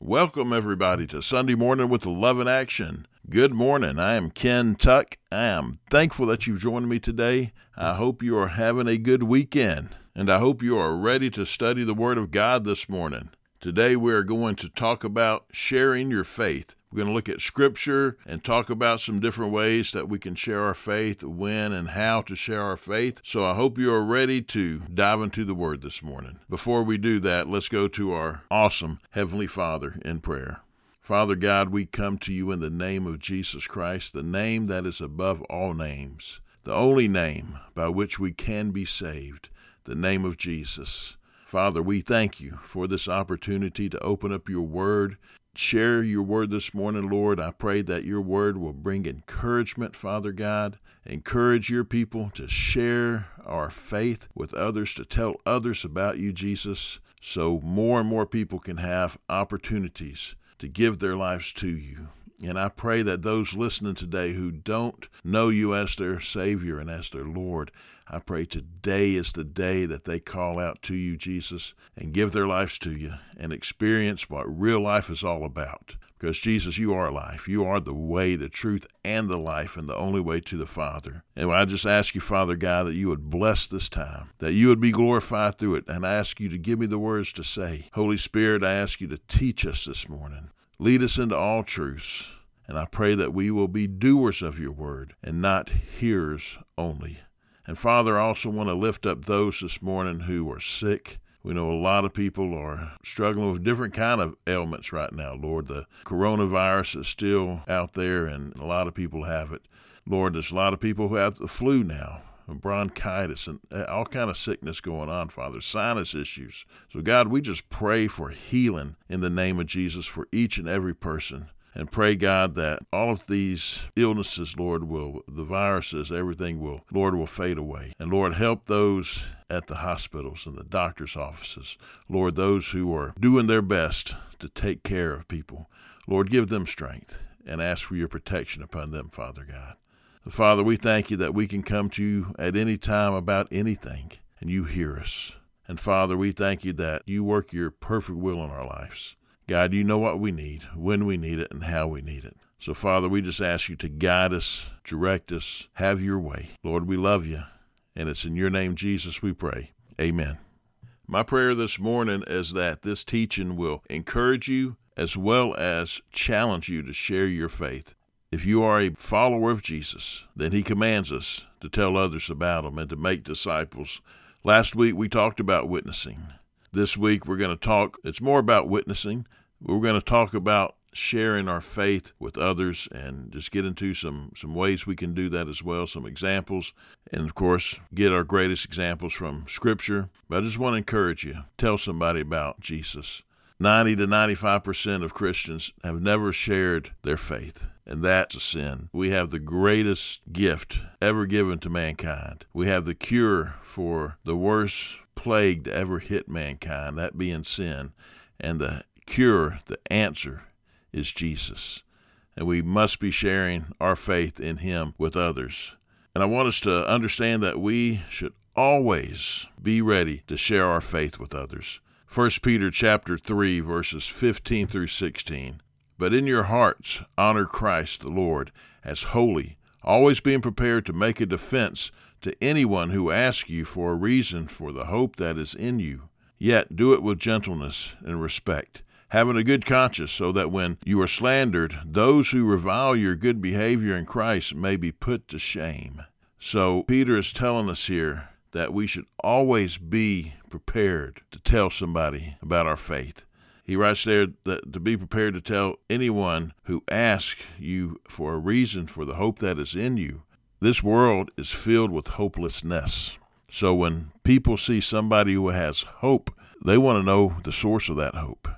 Welcome, everybody, to Sunday Morning with Love in Action. Good morning. I am Ken Tuck. I am thankful that you've joined me today. I hope you are having a good weekend, and I hope you are ready to study the Word of God this morning. Today, we are going to talk about sharing your faith. We're going to look at Scripture and talk about some different ways that we can share our faith, when and how to share our faith. So I hope you are ready to dive into the Word this morning. Before we do that, let's go to our awesome Heavenly Father in prayer. Father God, we come to you in the name of Jesus Christ, the name that is above all names, the only name by which we can be saved, the name of Jesus. Father, we thank you for this opportunity to open up your word, share your word this morning, Lord. I pray that your word will bring encouragement, Father God. Encourage your people to share our faith with others, to tell others about you, Jesus, so more and more people can have opportunities to give their lives to you. And I pray that those listening today who don't know you as their Savior and as their Lord, I pray today is the day that they call out to you, Jesus, and give their lives to you and experience what real life is all about. Because, Jesus, you are life. You are the way, the truth, and the life, and the only way to the Father. And I just ask you, Father God, that you would bless this time, that you would be glorified through it. And I ask you to give me the words to say. Holy Spirit, I ask you to teach us this morning. Lead us into all truths. And I pray that we will be doers of your word and not hearers only. And Father, I also want to lift up those this morning who are sick. We know a lot of people are struggling with different kind of ailments right now, Lord. The coronavirus is still out there and a lot of people have it. Lord, there's a lot of people who have the flu now bronchitis and uh, all kind of sickness going on father sinus issues so god we just pray for healing in the name of jesus for each and every person and pray, God, that all of these illnesses, Lord, will, the viruses, everything will, Lord, will fade away. And Lord, help those at the hospitals and the doctor's offices. Lord, those who are doing their best to take care of people. Lord, give them strength and ask for your protection upon them, Father God. Father, we thank you that we can come to you at any time about anything, and you hear us. And Father, we thank you that you work your perfect will in our lives. God, you know what we need, when we need it, and how we need it. So, Father, we just ask you to guide us, direct us, have your way. Lord, we love you, and it's in your name, Jesus, we pray. Amen. My prayer this morning is that this teaching will encourage you as well as challenge you to share your faith. If you are a follower of Jesus, then he commands us to tell others about him and to make disciples. Last week we talked about witnessing. This week we're going to talk, it's more about witnessing. We're going to talk about sharing our faith with others and just get into some, some ways we can do that as well, some examples, and of course, get our greatest examples from Scripture. But I just want to encourage you tell somebody about Jesus. 90 to 95% of Christians have never shared their faith, and that's a sin. We have the greatest gift ever given to mankind. We have the cure for the worst plague to ever hit mankind, that being sin. And the cure, the answer, is Jesus. And we must be sharing our faith in Him with others. And I want us to understand that we should always be ready to share our faith with others. 1 Peter chapter 3 verses 15 through 16. But in your hearts honor Christ the Lord as holy, always being prepared to make a defense to anyone who asks you for a reason for the hope that is in you. Yet do it with gentleness and respect, having a good conscience, so that when you are slandered, those who revile your good behavior in Christ may be put to shame. So, Peter is telling us here that we should always be prepared to tell somebody about our faith. He writes there that to be prepared to tell anyone who asks you for a reason for the hope that is in you. This world is filled with hopelessness. So when people see somebody who has hope, they want to know the source of that hope.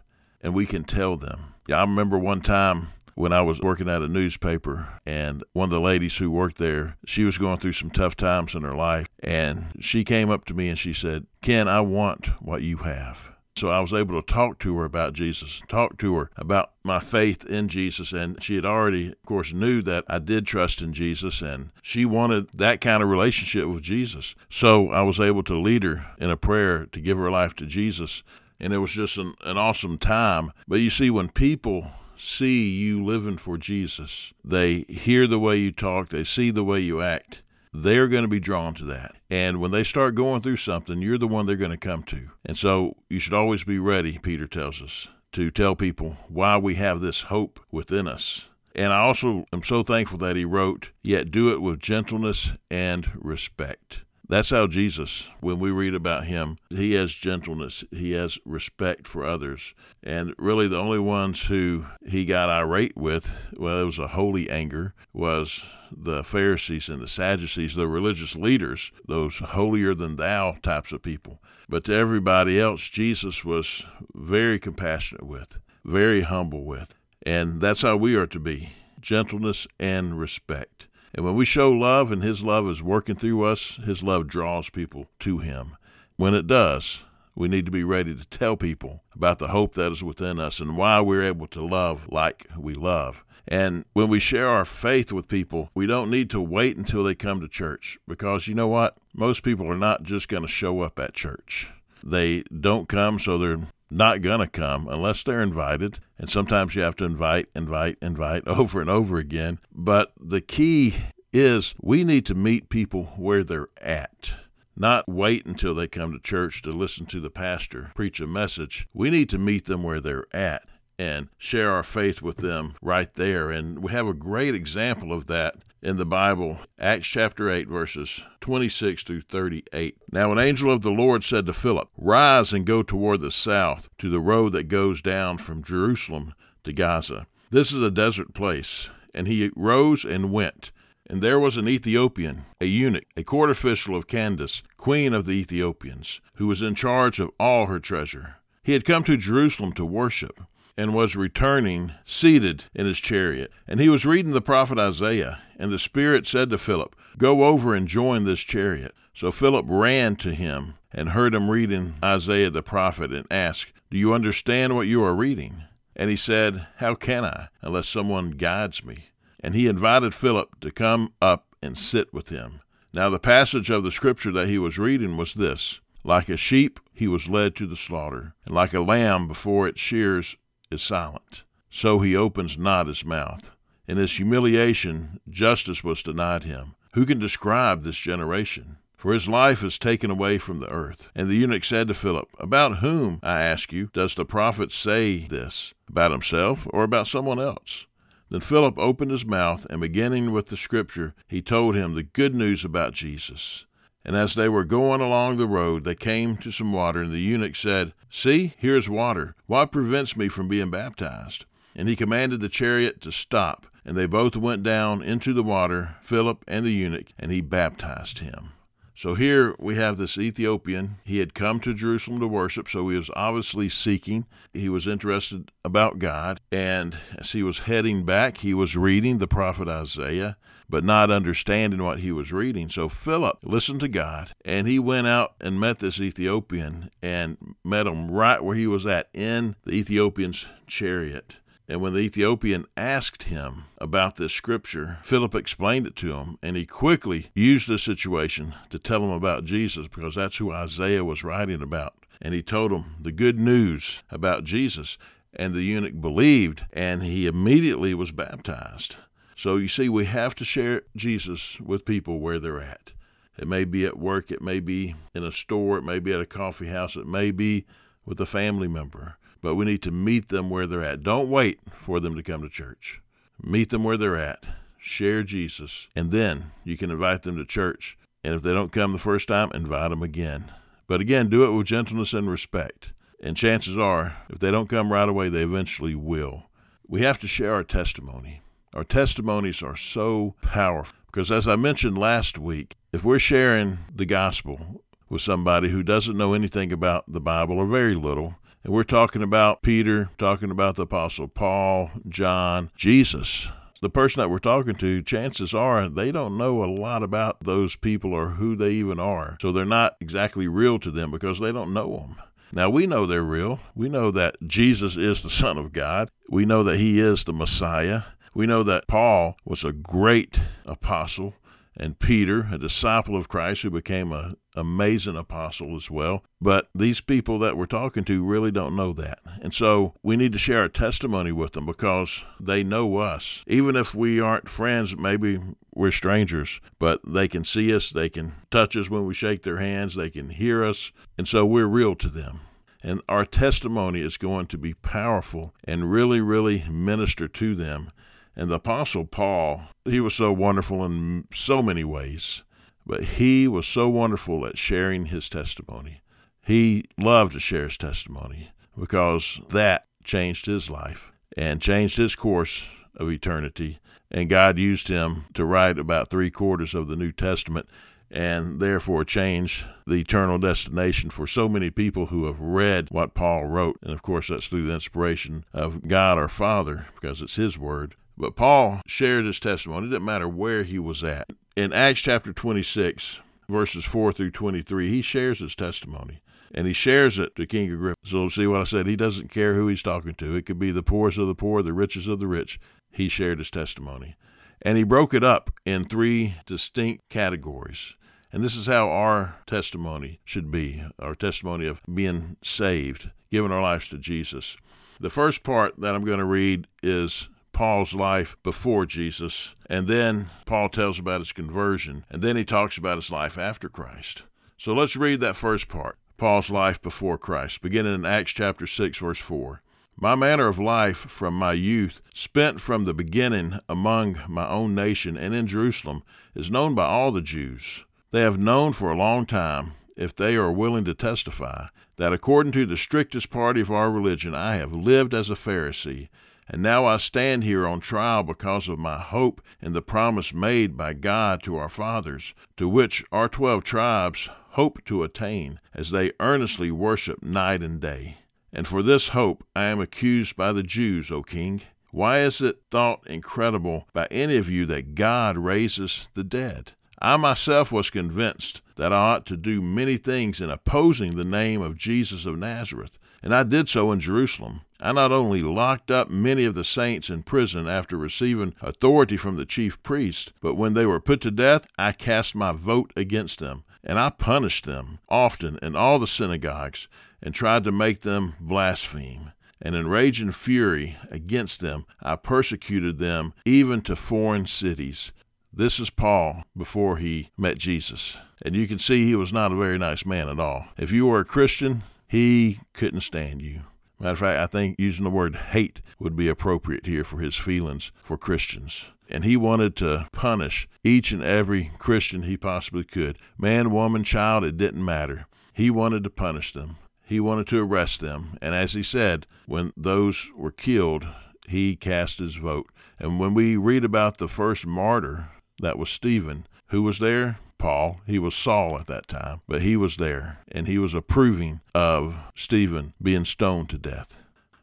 And we can tell them. Yeah, I remember one time when I was working at a newspaper, and one of the ladies who worked there, she was going through some tough times in her life. And she came up to me and she said, Ken, I want what you have. So I was able to talk to her about Jesus, talk to her about my faith in Jesus. And she had already, of course, knew that I did trust in Jesus and she wanted that kind of relationship with Jesus. So I was able to lead her in a prayer to give her life to Jesus. And it was just an, an awesome time. But you see, when people see you living for Jesus, they hear the way you talk, they see the way you act, they're going to be drawn to that. And when they start going through something, you're the one they're going to come to. And so you should always be ready, Peter tells us, to tell people why we have this hope within us. And I also am so thankful that he wrote, Yet do it with gentleness and respect. That's how Jesus, when we read about him, he has gentleness, he has respect for others. And really, the only ones who he got irate with, well, it was a holy anger, was the Pharisees and the Sadducees, the religious leaders, those holier than thou types of people. But to everybody else, Jesus was very compassionate with, very humble with. And that's how we are to be gentleness and respect. And when we show love and His love is working through us, His love draws people to Him. When it does, we need to be ready to tell people about the hope that is within us and why we're able to love like we love. And when we share our faith with people, we don't need to wait until they come to church because you know what? Most people are not just going to show up at church. They don't come, so they're not going to come unless they're invited. And sometimes you have to invite, invite, invite over and over again. But the key is we need to meet people where they're at. Not wait until they come to church to listen to the pastor preach a message. We need to meet them where they're at and share our faith with them right there. And we have a great example of that in the Bible, Acts chapter 8, verses 26 through 38. Now, an angel of the Lord said to Philip, Rise and go toward the south to the road that goes down from Jerusalem to Gaza. This is a desert place. And he rose and went. And there was an Ethiopian, a eunuch, a court official of Candace, queen of the Ethiopians, who was in charge of all her treasure. He had come to Jerusalem to worship and was returning seated in his chariot. And he was reading the prophet Isaiah, and the Spirit said to Philip, Go over and join this chariot. So Philip ran to him and heard him reading Isaiah the prophet and asked, Do you understand what you are reading? And he said, How can I, unless someone guides me? And he invited Philip to come up and sit with him. Now, the passage of the scripture that he was reading was this Like a sheep, he was led to the slaughter, and like a lamb before its shears is silent. So he opens not his mouth. In his humiliation, justice was denied him. Who can describe this generation? For his life is taken away from the earth. And the eunuch said to Philip, About whom, I ask you, does the prophet say this? About himself or about someone else? Then Philip opened his mouth, and beginning with the scripture, he told him the good news about Jesus. And as they were going along the road, they came to some water, and the eunuch said, See, here is water. What prevents me from being baptized? And he commanded the chariot to stop. And they both went down into the water, Philip and the eunuch, and he baptized him. So here we have this Ethiopian. He had come to Jerusalem to worship, so he was obviously seeking. He was interested about God. And as he was heading back, he was reading the prophet Isaiah, but not understanding what he was reading. So Philip listened to God, and he went out and met this Ethiopian and met him right where he was at in the Ethiopian's chariot. And when the Ethiopian asked him about this scripture, Philip explained it to him, and he quickly used the situation to tell him about Jesus because that's who Isaiah was writing about. And he told him the good news about Jesus, and the eunuch believed, and he immediately was baptized. So you see, we have to share Jesus with people where they're at. It may be at work, it may be in a store, it may be at a coffee house, it may be with a family member but we need to meet them where they're at. Don't wait for them to come to church. Meet them where they're at. Share Jesus, and then you can invite them to church. And if they don't come the first time, invite them again. But again, do it with gentleness and respect. And chances are, if they don't come right away, they eventually will. We have to share our testimony. Our testimonies are so powerful because, as I mentioned last week, if we're sharing the gospel with somebody who doesn't know anything about the Bible or very little, and we're talking about Peter, talking about the Apostle Paul, John, Jesus. The person that we're talking to, chances are they don't know a lot about those people or who they even are. So they're not exactly real to them because they don't know them. Now, we know they're real. We know that Jesus is the Son of God. We know that He is the Messiah. We know that Paul was a great apostle and Peter, a disciple of Christ who became a amazing apostle as well. But these people that we're talking to really don't know that. And so we need to share our testimony with them because they know us. Even if we aren't friends, maybe we're strangers, but they can see us, they can touch us when we shake their hands, they can hear us. And so we're real to them. And our testimony is going to be powerful and really, really minister to them. And the Apostle Paul, he was so wonderful in so many ways. But he was so wonderful at sharing his testimony. He loved to share his testimony because that changed his life and changed his course of eternity. And God used him to write about three quarters of the New Testament and therefore change the eternal destination for so many people who have read what Paul wrote. And of course, that's through the inspiration of God our Father because it's His Word. But Paul shared his testimony. It didn't matter where he was at. In Acts chapter 26, verses 4 through 23, he shares his testimony. And he shares it to King Agrippa. So, see what I said? He doesn't care who he's talking to. It could be the poorest of the poor, the richest of the rich. He shared his testimony. And he broke it up in three distinct categories. And this is how our testimony should be our testimony of being saved, giving our lives to Jesus. The first part that I'm going to read is Paul's life before Jesus, and then Paul tells about his conversion, and then he talks about his life after Christ. So let's read that first part Paul's life before Christ, beginning in Acts chapter 6, verse 4. My manner of life from my youth, spent from the beginning among my own nation and in Jerusalem, is known by all the Jews. They have known for a long time, if they are willing to testify, that according to the strictest party of our religion I have lived as a Pharisee and now I stand here on trial because of my hope in the promise made by God to our fathers, to which our twelve tribes hope to attain, as they earnestly worship night and day. And for this hope I am accused by the Jews, O king. Why is it thought incredible by any of you that God raises the dead? I myself was convinced that I ought to do many things in opposing the name of Jesus of Nazareth, and I did so in Jerusalem. I not only locked up many of the saints in prison after receiving authority from the chief priests, but when they were put to death, I cast my vote against them, and I punished them often in all the synagogues, and tried to make them blaspheme. And in rage and fury against them, I persecuted them even to foreign cities. This is Paul before he met Jesus. And you can see he was not a very nice man at all. If you were a Christian, he couldn't stand you. Matter of fact, I think using the word hate would be appropriate here for his feelings for Christians. And he wanted to punish each and every Christian he possibly could man, woman, child, it didn't matter. He wanted to punish them. He wanted to arrest them. And as he said, when those were killed, he cast his vote. And when we read about the first martyr, that was Stephen, who was there? Paul. He was Saul at that time, but he was there, and he was approving of Stephen being stoned to death.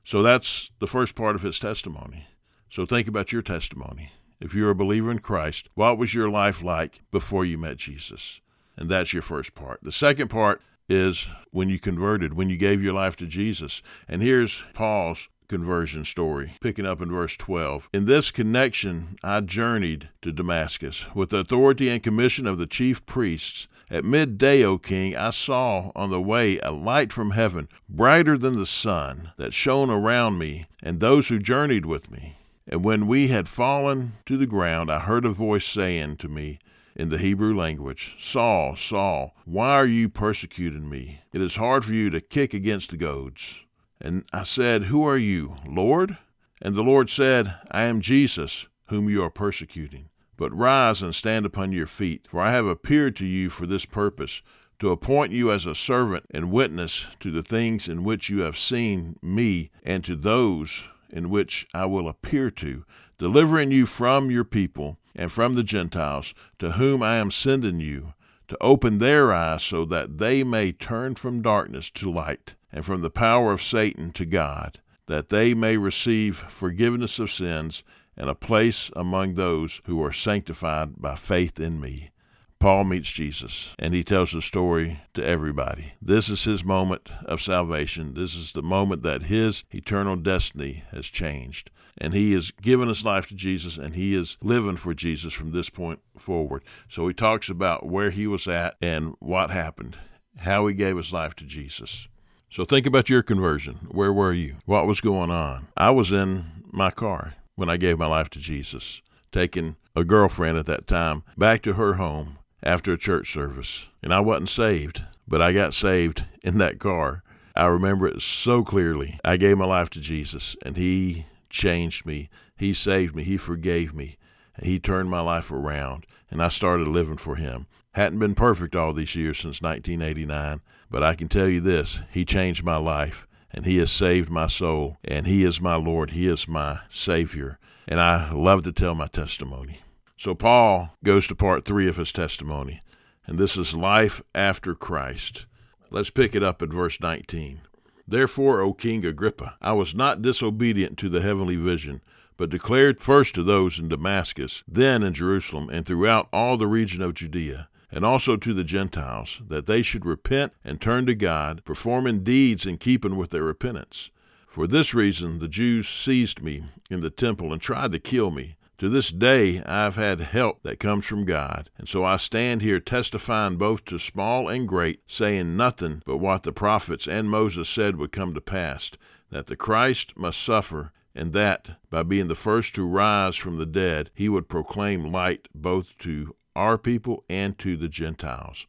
So that's the first part of his testimony. So think about your testimony. If you're a believer in Christ, what was your life like before you met Jesus? And that's your first part. The second part is when you converted, when you gave your life to Jesus. And here's Paul's conversion story, picking up in verse 12. In this connection, I journeyed to Damascus with the authority and commission of the chief priests. At midday, O king, I saw on the way a light from heaven, brighter than the sun, that shone around me and those who journeyed with me. And when we had fallen to the ground, I heard a voice saying to me, in the Hebrew language, Saul, Saul, why are you persecuting me? It is hard for you to kick against the goads. And I said, Who are you, Lord? And the Lord said, I am Jesus, whom you are persecuting. But rise and stand upon your feet, for I have appeared to you for this purpose, to appoint you as a servant and witness to the things in which you have seen me, and to those in which I will appear to, delivering you from your people and from the Gentiles, to whom I am sending you, to open their eyes so that they may turn from darkness to light and from the power of Satan to God, that they may receive forgiveness of sins and a place among those who are sanctified by faith in me. Paul meets Jesus and he tells the story to everybody. This is his moment of salvation. This is the moment that his eternal destiny has changed. And he has given his life to Jesus and he is living for Jesus from this point forward. So he talks about where he was at and what happened, how he gave his life to Jesus. So think about your conversion. Where were you? What was going on? I was in my car when I gave my life to Jesus, taking a girlfriend at that time back to her home after a church service. And I wasn't saved, but I got saved in that car. I remember it so clearly. I gave my life to Jesus, and He changed me. He saved me. He forgave me. He turned my life around, and I started living for Him. Hadn't been perfect all these years since 1989, but I can tell you this He changed my life, and He has saved my soul, and He is my Lord. He is my Savior, and I love to tell my testimony. So Paul goes to part three of his testimony, and this is life after Christ. Let's pick it up at verse 19. Therefore, O King Agrippa, I was not disobedient to the heavenly vision, but declared first to those in Damascus, then in Jerusalem, and throughout all the region of Judea, and also to the Gentiles, that they should repent and turn to God, performing deeds in keeping with their repentance. For this reason the Jews seized me in the temple and tried to kill me. To this day I've had help that comes from God, and so I stand here testifying both to small and great, saying nothing but what the prophets and Moses said would come to pass, that the Christ must suffer, and that, by being the first to rise from the dead, he would proclaim light both to our people and to the Gentiles.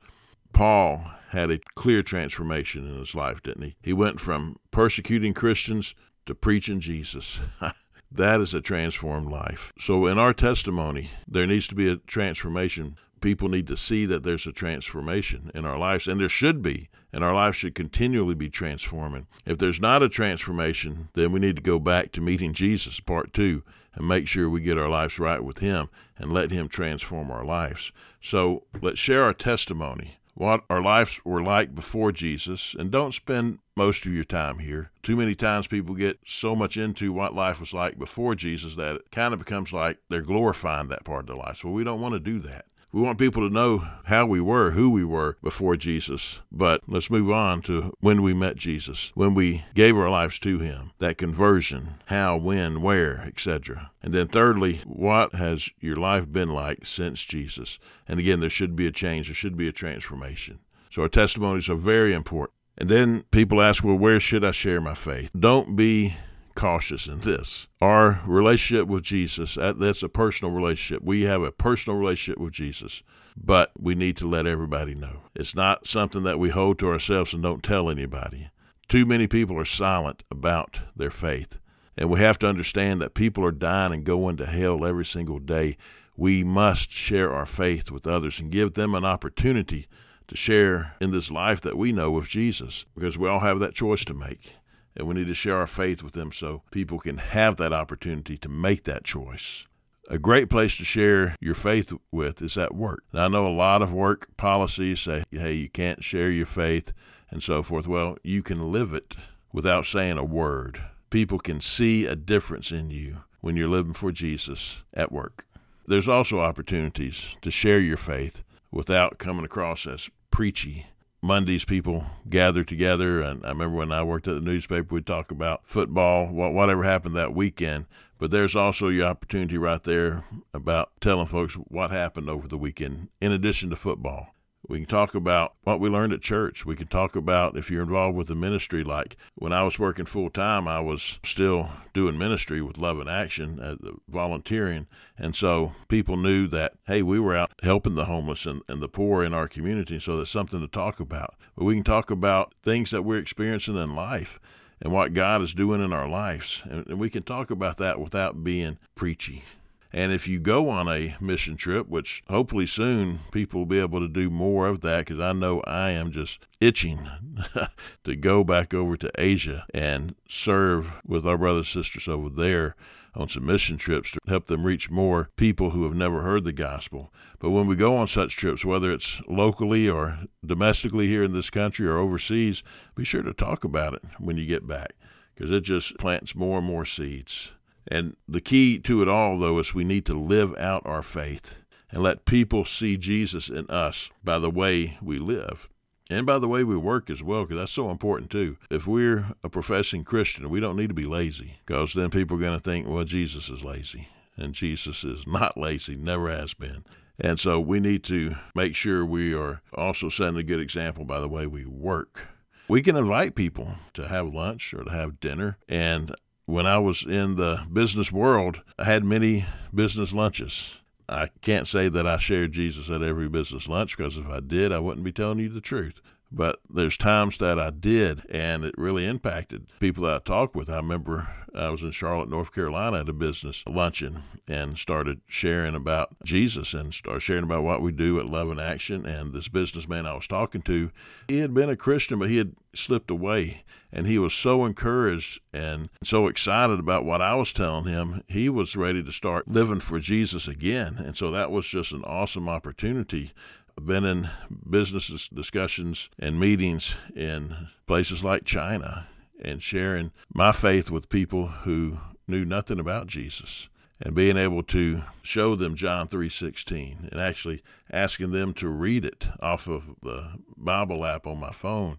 Paul had a clear transformation in his life, didn't he? He went from persecuting Christians to preaching Jesus. That is a transformed life. So, in our testimony, there needs to be a transformation. People need to see that there's a transformation in our lives, and there should be, and our lives should continually be transforming. If there's not a transformation, then we need to go back to meeting Jesus, part two, and make sure we get our lives right with Him and let Him transform our lives. So, let's share our testimony what our lives were like before Jesus, and don't spend most of your time here. Too many times people get so much into what life was like before Jesus that it kind of becomes like they're glorifying that part of their life. So we don't want to do that. We want people to know how we were, who we were before Jesus. But let's move on to when we met Jesus, when we gave our lives to Him, that conversion, how, when, where, etc. And then, thirdly, what has your life been like since Jesus? And again, there should be a change, there should be a transformation. So our testimonies are very important. And then people ask, well, where should I share my faith? Don't be cautious in this. Our relationship with Jesus, that's a personal relationship. We have a personal relationship with Jesus, but we need to let everybody know. It's not something that we hold to ourselves and don't tell anybody. Too many people are silent about their faith. And we have to understand that people are dying and going to hell every single day. We must share our faith with others and give them an opportunity to share in this life that we know of Jesus because we all have that choice to make and we need to share our faith with them so people can have that opportunity to make that choice. A great place to share your faith with is at work. Now, I know a lot of work policies say, hey, you can't share your faith and so forth. Well, you can live it without saying a word. People can see a difference in you when you're living for Jesus at work. There's also opportunities to share your faith without coming across as preachy Mondays people gather together, and I remember when I worked at the newspaper, we'd talk about football, whatever happened that weekend. But there's also your opportunity right there about telling folks what happened over the weekend, in addition to football. We can talk about what we learned at church. We can talk about if you're involved with the ministry. Like when I was working full time, I was still doing ministry with Love in Action, uh, at volunteering. And so people knew that, hey, we were out helping the homeless and, and the poor in our community. So there's something to talk about. But we can talk about things that we're experiencing in life and what God is doing in our lives. And we can talk about that without being preachy. And if you go on a mission trip, which hopefully soon people will be able to do more of that, because I know I am just itching to go back over to Asia and serve with our brothers and sisters over there on some mission trips to help them reach more people who have never heard the gospel. But when we go on such trips, whether it's locally or domestically here in this country or overseas, be sure to talk about it when you get back because it just plants more and more seeds. And the key to it all, though, is we need to live out our faith. and let people see Jesus in us by the way we live. And by the way we work as well, because that's so important too. If we're a professing Christian, we don't need to be lazy, because then people are going to think, well, Jesus is lazy. And Jesus is not lazy, never has been. And so we need to make sure we are also setting a good example by the way we work. We can invite people to have lunch or to have dinner. And when I was in the business world, I had many business lunches. I can't say that I shared Jesus at every business lunch because if I did, I wouldn't be telling you the truth. But there's times that I did, and it really impacted people that I talked with. I remember I was in Charlotte, North Carolina at a business luncheon and started sharing about Jesus and started sharing about what we do at Love in Action. And this businessman I was talking to, he had been a Christian, but he had slipped away. And he was so encouraged and so excited about what I was telling him, he was ready to start living for Jesus again. And so that was just an awesome opportunity I've been in business discussions and meetings in places like China and sharing my faith with people who knew nothing about Jesus and being able to show them John 3:16 and actually asking them to read it off of the Bible app on my phone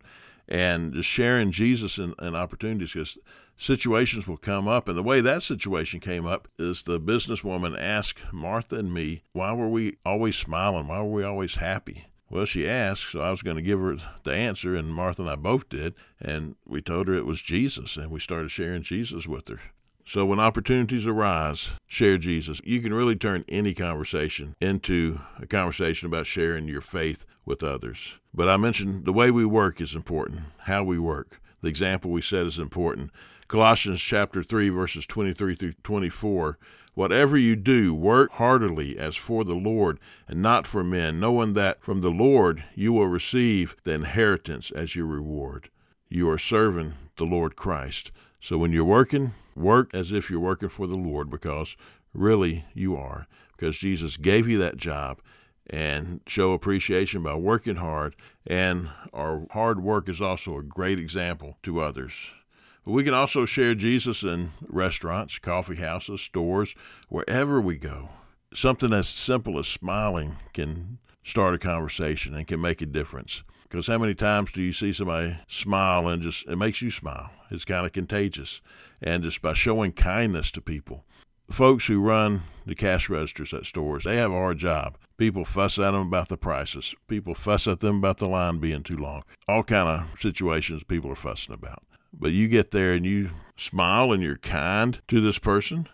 and just sharing Jesus and, and opportunities because situations will come up. And the way that situation came up is the businesswoman asked Martha and me, why were we always smiling? Why were we always happy? Well, she asked, so I was going to give her the answer, and Martha and I both did. And we told her it was Jesus, and we started sharing Jesus with her. So when opportunities arise, share Jesus. You can really turn any conversation into a conversation about sharing your faith with others. But I mentioned the way we work is important, how we work. The example we set is important. Colossians chapter 3 verses 23 through 24. Whatever you do, work heartily as for the Lord and not for men, knowing that from the Lord you will receive the inheritance as your reward. You are serving the Lord Christ. So when you're working, work as if you're working for the Lord because really you are. Because Jesus gave you that job and show appreciation by working hard. And our hard work is also a great example to others. We can also share Jesus in restaurants, coffee houses, stores, wherever we go. Something as simple as smiling can start a conversation and can make a difference. Because how many times do you see somebody smile and just it makes you smile? It's kind of contagious. And just by showing kindness to people. Folks who run the cash registers at stores, they have a hard job. People fuss at them about the prices. People fuss at them about the line being too long. All kind of situations people are fussing about. But you get there and you smile and you're kind to this person.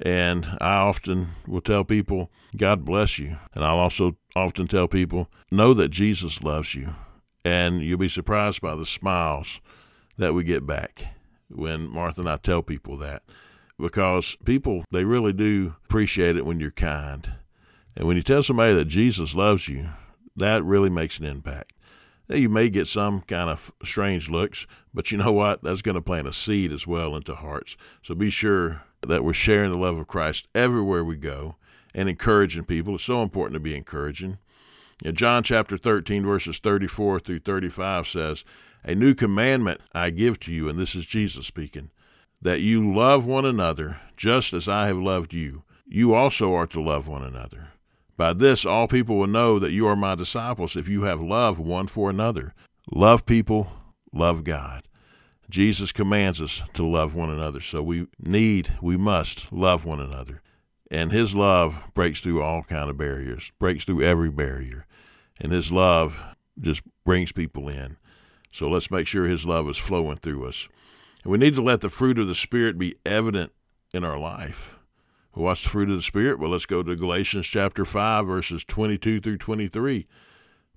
And I often will tell people, God bless you. And I'll also often tell people, know that Jesus loves you. And you'll be surprised by the smiles that we get back when Martha and I tell people that. Because people, they really do appreciate it when you're kind. And when you tell somebody that Jesus loves you, that really makes an impact. You may get some kind of strange looks, but you know what? That's going to plant a seed as well into hearts. So be sure that we're sharing the love of Christ everywhere we go and encouraging people. It's so important to be encouraging. John chapter 13, verses 34 through 35 says, A new commandment I give to you, and this is Jesus speaking, that you love one another just as I have loved you. You also are to love one another. By this, all people will know that you are my disciples if you have love one for another. Love people, love God. Jesus commands us to love one another, so we need, we must love one another. And his love breaks through all kind of barriers, breaks through every barrier. And his love just brings people in. So let's make sure his love is flowing through us. And we need to let the fruit of the Spirit be evident in our life. What's the fruit of the Spirit? Well, let's go to Galatians chapter 5, verses 22 through 23.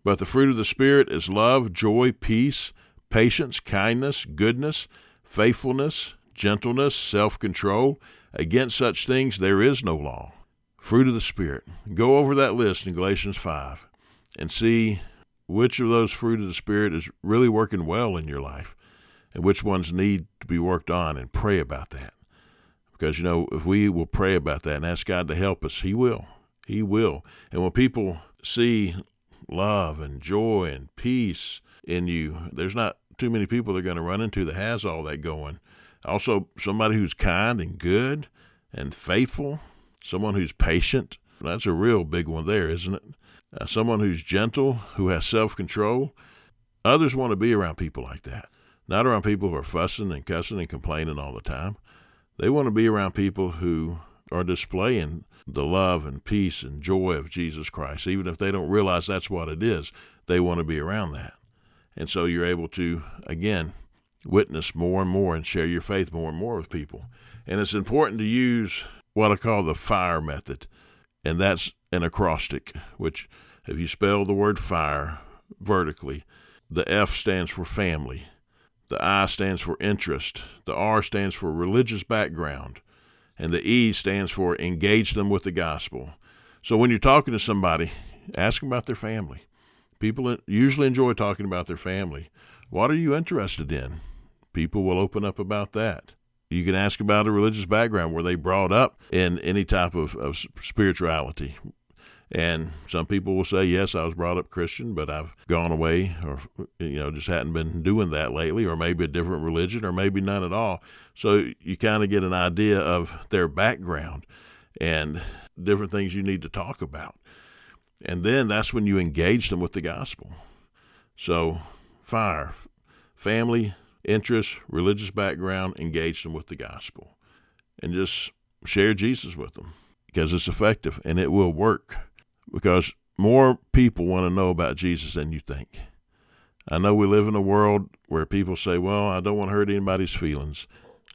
But the fruit of the Spirit is love, joy, peace, patience, kindness, goodness, faithfulness, gentleness, self control. Against such things there is no law. Fruit of the Spirit. Go over that list in Galatians 5 and see which of those fruit of the Spirit is really working well in your life and which ones need to be worked on and pray about that. Because, you know, if we will pray about that and ask God to help us, He will. He will. And when people see love and joy and peace in you, there's not too many people they're going to run into that has all that going. Also, somebody who's kind and good and faithful, someone who's patient, That's a real big one there, isn't it? Uh, someone who's gentle, who has self control. Others want to be around people like that, not around people who are fussing and cussing and complaining all the time. They want to be around people who are displaying the love and peace and joy of Jesus Christ. Even if they don't realize that's what it is, they want to be around that. And so you're able to, again, witness more and more and share your faith more and more with people. And it's important to use what I call the fire method, and that's an acrostic, which, if you spell the word fire vertically, the F stands for family, the I stands for interest, the R stands for religious background, and the E stands for engage them with the gospel. So when you're talking to somebody, ask them about their family. People usually enjoy talking about their family. What are you interested in? People will open up about that. You can ask about a religious background. Were they brought up in any type of, of spirituality? And some people will say, yes, I was brought up Christian, but I've gone away or, you know, just hadn't been doing that lately, or maybe a different religion, or maybe none at all. So you kind of get an idea of their background and different things you need to talk about. And then that's when you engage them with the gospel. So, fire, family, interests, religious background, engage them with the gospel. And just share Jesus with them because it's effective and it will work because more people want to know about Jesus than you think. I know we live in a world where people say, Well, I don't want to hurt anybody's feelings.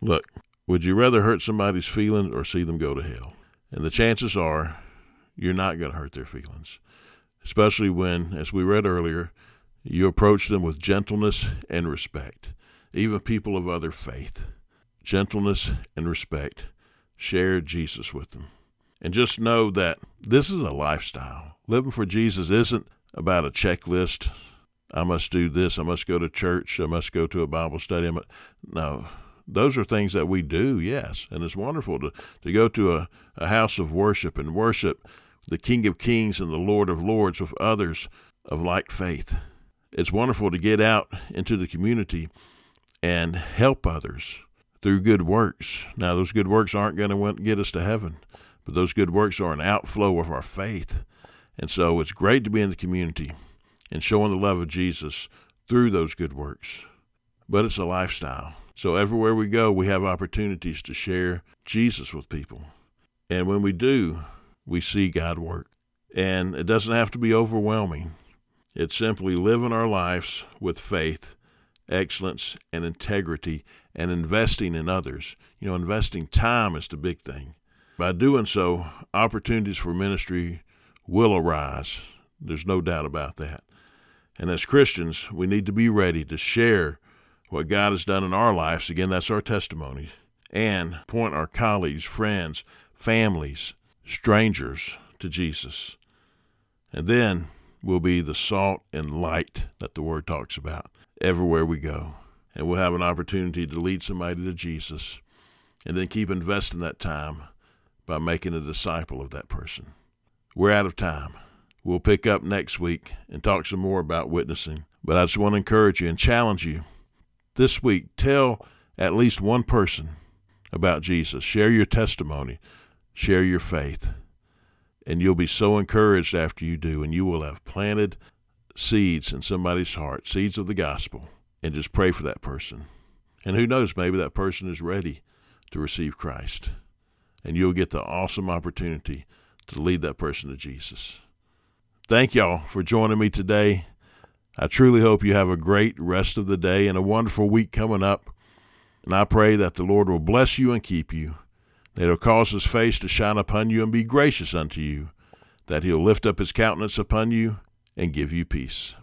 Look, would you rather hurt somebody's feelings or see them go to hell? And the chances are you're not going to hurt their feelings, especially when, as we read earlier, you approach them with gentleness and respect, even people of other faith. Gentleness and respect. Share Jesus with them. And just know that this is a lifestyle. Living for Jesus isn't about a checklist. I must do this. I must go to church. I must go to a Bible study. No, those are things that we do, yes. And it's wonderful to, to go to a, a house of worship and worship the King of Kings and the Lord of Lords with others of like faith. It's wonderful to get out into the community and help others through good works. Now, those good works aren't going to get us to heaven, but those good works are an outflow of our faith. And so it's great to be in the community and showing the love of Jesus through those good works. But it's a lifestyle. So everywhere we go, we have opportunities to share Jesus with people. And when we do, we see God work. And it doesn't have to be overwhelming. It's simply living our lives with faith, excellence, and integrity, and investing in others. You know, investing time is the big thing. By doing so, opportunities for ministry will arise. There's no doubt about that. And as Christians, we need to be ready to share what God has done in our lives. Again, that's our testimony. And point our colleagues, friends, families, strangers to Jesus. And then we'll be the salt and light that the Word talks about everywhere we go. And we'll have an opportunity to lead somebody to Jesus and then keep investing that time by making a disciple of that person. We're out of time. We'll pick up next week and talk some more about witnessing. But I just want to encourage you and challenge you this week tell at least one person about Jesus. Share your testimony, share your faith. And you'll be so encouraged after you do, and you will have planted seeds in somebody's heart, seeds of the gospel, and just pray for that person. And who knows, maybe that person is ready to receive Christ and you'll get the awesome opportunity to lead that person to Jesus. Thank y'all for joining me today. I truly hope you have a great rest of the day and a wonderful week coming up. And I pray that the Lord will bless you and keep you, that he'll cause his face to shine upon you and be gracious unto you, that he'll lift up his countenance upon you and give you peace.